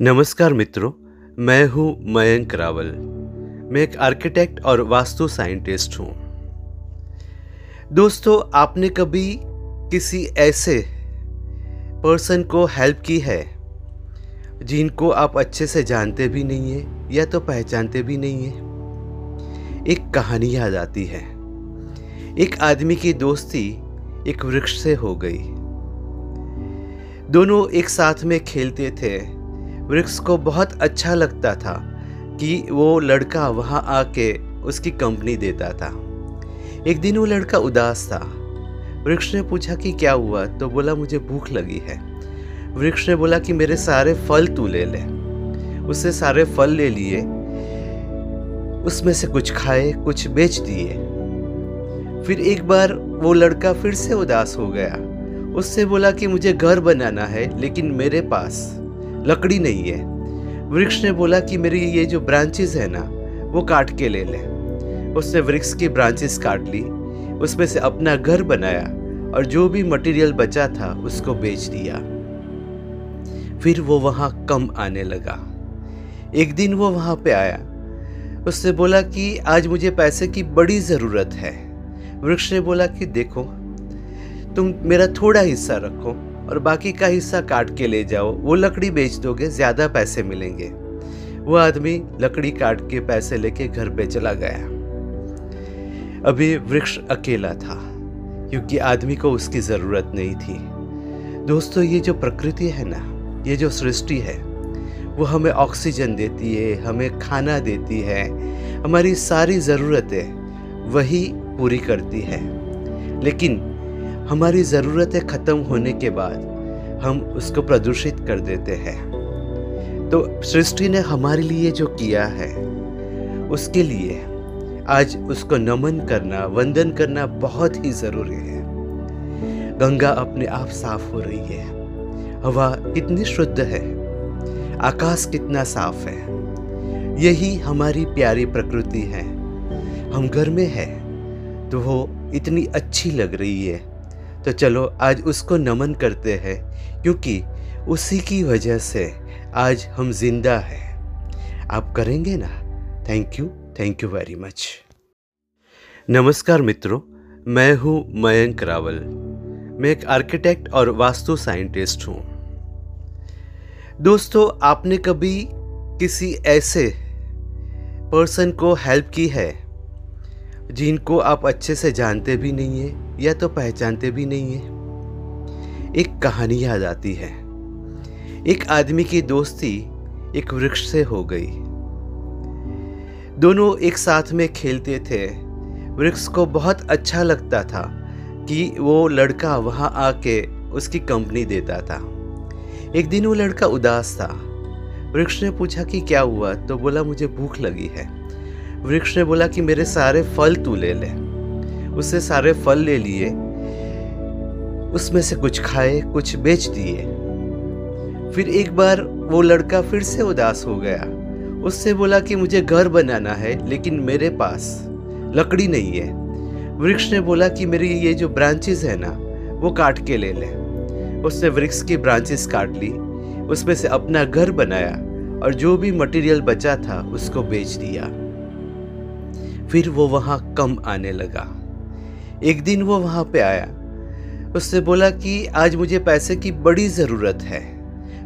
नमस्कार मित्रों, मैं हूँ मयंक रावल। मैं एक आर्किटेक्ट और वास्तु साइंटिस्ट हूँ। दोस्तों, आपने कभी किसी ऐसे पर्सन को हेल्प की है, जिनको आप अच्छे से जानते भी नहीं हैं या तो पहचानते भी नहीं हैं? एक कहानी याद आती है। एक आदमी की दोस्ती एक वृक्ष से हो गई। दोनों एक साथ में खेलते थे वृक्ष को बहुत अच्छा लगता था कि वो लड़का वहाँ आके उसकी कंपनी देता था। एक दिन वो लड़का उदास था। वृक्ष ने पूछा कि क्या हुआ? तो बोला, मुझे भूख लगी है। वृक्ष ने बोला कि, मेरे सारे फल तू ले ले। उससे सारे फल ले लिए। उसमें से कुछ खाए, कुछ बेच दिए। फिर एक बार वो लड़का फिर से उदास हो गया। उससे बोला कि, मुझे घर बनाना है, लेकिन मेरे पास लकड़ी नहीं है। वृक्ष ने बोला कि मेरी ये जो ब्रांचेस है ना, वो काट के ले ले। उसने वृक्ष की ब्रांचेस काट ली, उसमें से अपना घर बनाया और जो भी मटेरियल बचा था, उसको बेच दिया। फिर वो वहाँ कम आने लगा। एक दिन वो वहाँ पे आया। उससे बोला कि आज मुझे पैसे की बड़ी ज़रूरत है। वृक्ष ने बोला कि देखो, तुम मेरा थोड़ा हिस्सा रखो। और बाकी का हिस्सा काट के ले जाओ। वो लकड़ी बेच दोगे, ज़्यादा पैसे मिलेंगे। वो आदमी लकड़ी काट के पैसे लेके घर पे चला गया। अभी वृक्ष अकेला था, क्योंकि आदमी को उसकी ज़रूरत नहीं थी। दोस्तों, ये जो प्रकृति है ना, ये जो सृष्टि है, वो हमें ऑक्सीजन देती है, हमें खाना देती है, हमारी सारी ज़रूरतें वही पूरी करती है। लेकिन हमारी ज़रूरतें ख़त्म होने के बाद हम उसको प्रदूषित कर देते हैं। तो सृष्टि ने हमारे लिए जो किया है, उसके लिए आज उसको नमन करना, वंदन करना बहुत ही ज़रूरी है। गंगा अपने आप साफ़ हो रही है। हवा कितनी शुद्ध है, आकाश कितना साफ़ है। यही हमारी प्यारी प्रकृति है। हम घर में है तो वो इतनी अच्छी लग रही है। तो चलो आज उसको नमन करते हैं, क्योंकि उसी की वजह से आज हम ज़िंदा हैं। आप करेंगे ना? Thank you thank you very much नमस्कार मित्रों, मैं हूँ मयंक रावल। मैं एक आर्किटेक्ट और वास्तु साइंटिस्ट हूँ। दोस्तों, आपने कभी किसी ऐसे पर्सन को हेल्प की है, जिनको आप अच्छे से जानते भी नहीं हैं? या तो पहचानते भी नहीं है। एक कहानी याद आती है। एक आदमी की दोस्ती एक वृक्ष से हो गई। दोनों एक साथ में खेलते थे। वृक्ष को बहुत अच्छा लगता था कि वो लड़का वहाँ आके उसकी कंपनी देता था। एक दिन वो लड़का उदास था। वृक्ष ने पूछा कि क्या हुआ? तो बोला, मुझे भूख लगी है। वृक्ष ने बोला कि, मेरे सारे फल तू ले ले। उससे सारे फल ले लिए, उसमें से कुछ खाए, कुछ बेच दिए। फिर एक बार वो लड़का फिर से उदास हो गया। उससे बोला कि मुझे घर बनाना है, लेकिन मेरे पास लकड़ी नहीं है। वृक्ष ने बोला कि मेरी ये जो ब्रांचेस है ना, वो काट के ले ले। उसने वृक्ष की ब्रांचेस काट ली, उसमें से अपना घर बनाया और जो भी मटेरियल बचा था, उसको बेच दिया। फिर वो वहाँ कम आने लगा। एक दिन वो वहाँ पे आया। उससे बोला कि आज मुझे पैसे की बड़ी ज़रूरत है।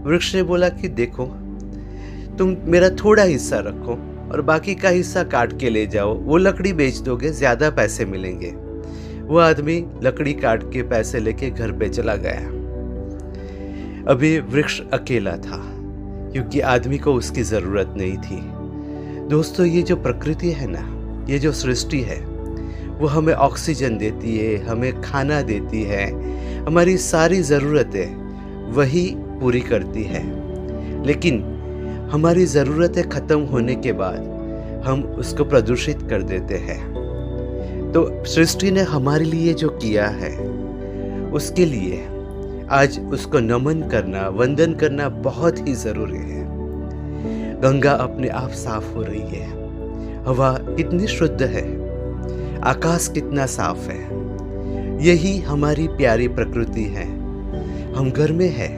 वृक्ष ने बोला कि देखो, तुम मेरा थोड़ा हिस्सा रखो और बाकी का हिस्सा काट के ले जाओ। वो लकड़ी बेच दोगे, ज़्यादा पैसे मिलेंगे। वो आदमी लकड़ी काट के पैसे लेके घर पे चला गया। अभी वृक्ष अकेला था, क्योंकि आदमी को उसकी ज़रूरत नहीं थी। दोस्तों, ये जो प्रकृति है ना, ये जो सृष्टि है वो हमें ऑक्सीजन देती है, हमें खाना देती है। हमारी सारी ज़रूरतें वही पूरी करती है। लेकिन हमारी ज़रूरतें ख़त्म होने के बाद हम उसको प्रदूषित कर देते हैं। तो सृष्टि ने हमारे लिए जो किया है, उसके लिए आज उसको नमन करना, वंदन करना बहुत ही ज़रूरी है। गंगा अपने आप साफ़ हो रही है। हवा कितनी शुद्ध है। आकाश कितना साफ़ है। यही हमारी प्यारी प्रकृति है। हम घर में है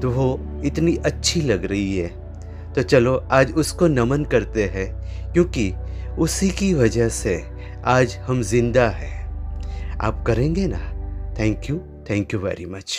तो वो इतनी अच्छी लग रही है। तो चलो आज उसको नमन करते हैं, क्योंकि उसी की वजह से आज हम ज़िंदा हैं। आप करेंगे ना? Thank you thank you very much